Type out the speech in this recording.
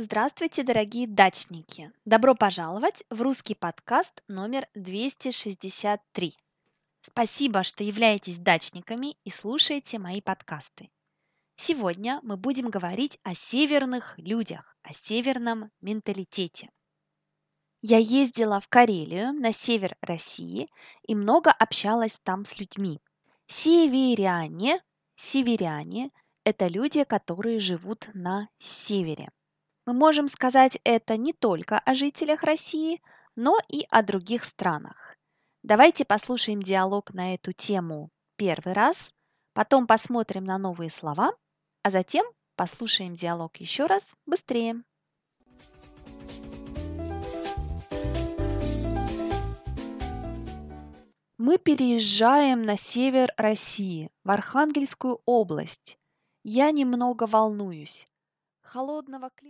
Здравствуйте, дорогие дачники! Добро пожаловать в русский подкаст номер 263. Спасибо, что являетесь дачниками и слушаете мои подкасты. Сегодня мы будем говорить о северных людях, о северном менталитете. Я ездила в Карелию, на север России, и много общалась там с людьми. Северяне, северяне – это люди, которые живут на севере. Мы можем сказать это не только о жителях России, но и о других странах. Давайте послушаем диалог на эту тему первый раз, потом посмотрим на новые слова, а затем послушаем диалог еще раз быстрее. Мы переезжаем на север России, в Архангельскую область. Я немного волнуюсь. Холодного климата